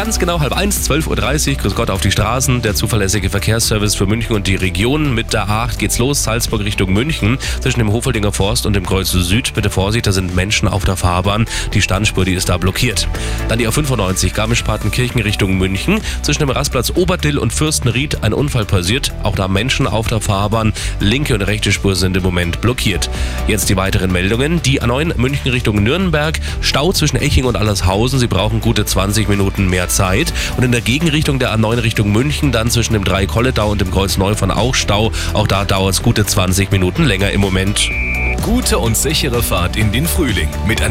Ganz genau halb eins, 12.30 Uhr. Grüß Gott auf die Straßen. Der zuverlässige Verkehrsservice für München und die Region. Mit der A8 geht's los. Salzburg Richtung München. Zwischen dem Hofeldinger Forst und dem Kreuz Süd. Bitte Vorsicht, da sind Menschen auf der Fahrbahn. Die Standspur, die ist da blockiert. Dann die A95 Garmisch-Partenkirchen Richtung München. Zwischen dem Rastplatz Oberdill und Fürstenried ein Unfall passiert. Auch da Menschen auf der Fahrbahn. Linke und rechte Spur sind im Moment blockiert. Jetzt die weiteren Meldungen. Die A9 München Richtung Nürnberg. Stau zwischen Eching und Allershausen. Sie brauchen gute 20 Minuten mehr Zeit. Und in der Gegenrichtung der A9 Richtung München, dann zwischen dem Drei-Kolledau und dem Kreuz Neufern auch Stau. Auch da dauert es gute 20 Minuten länger im Moment. Gute und sichere Fahrt in den Frühling mit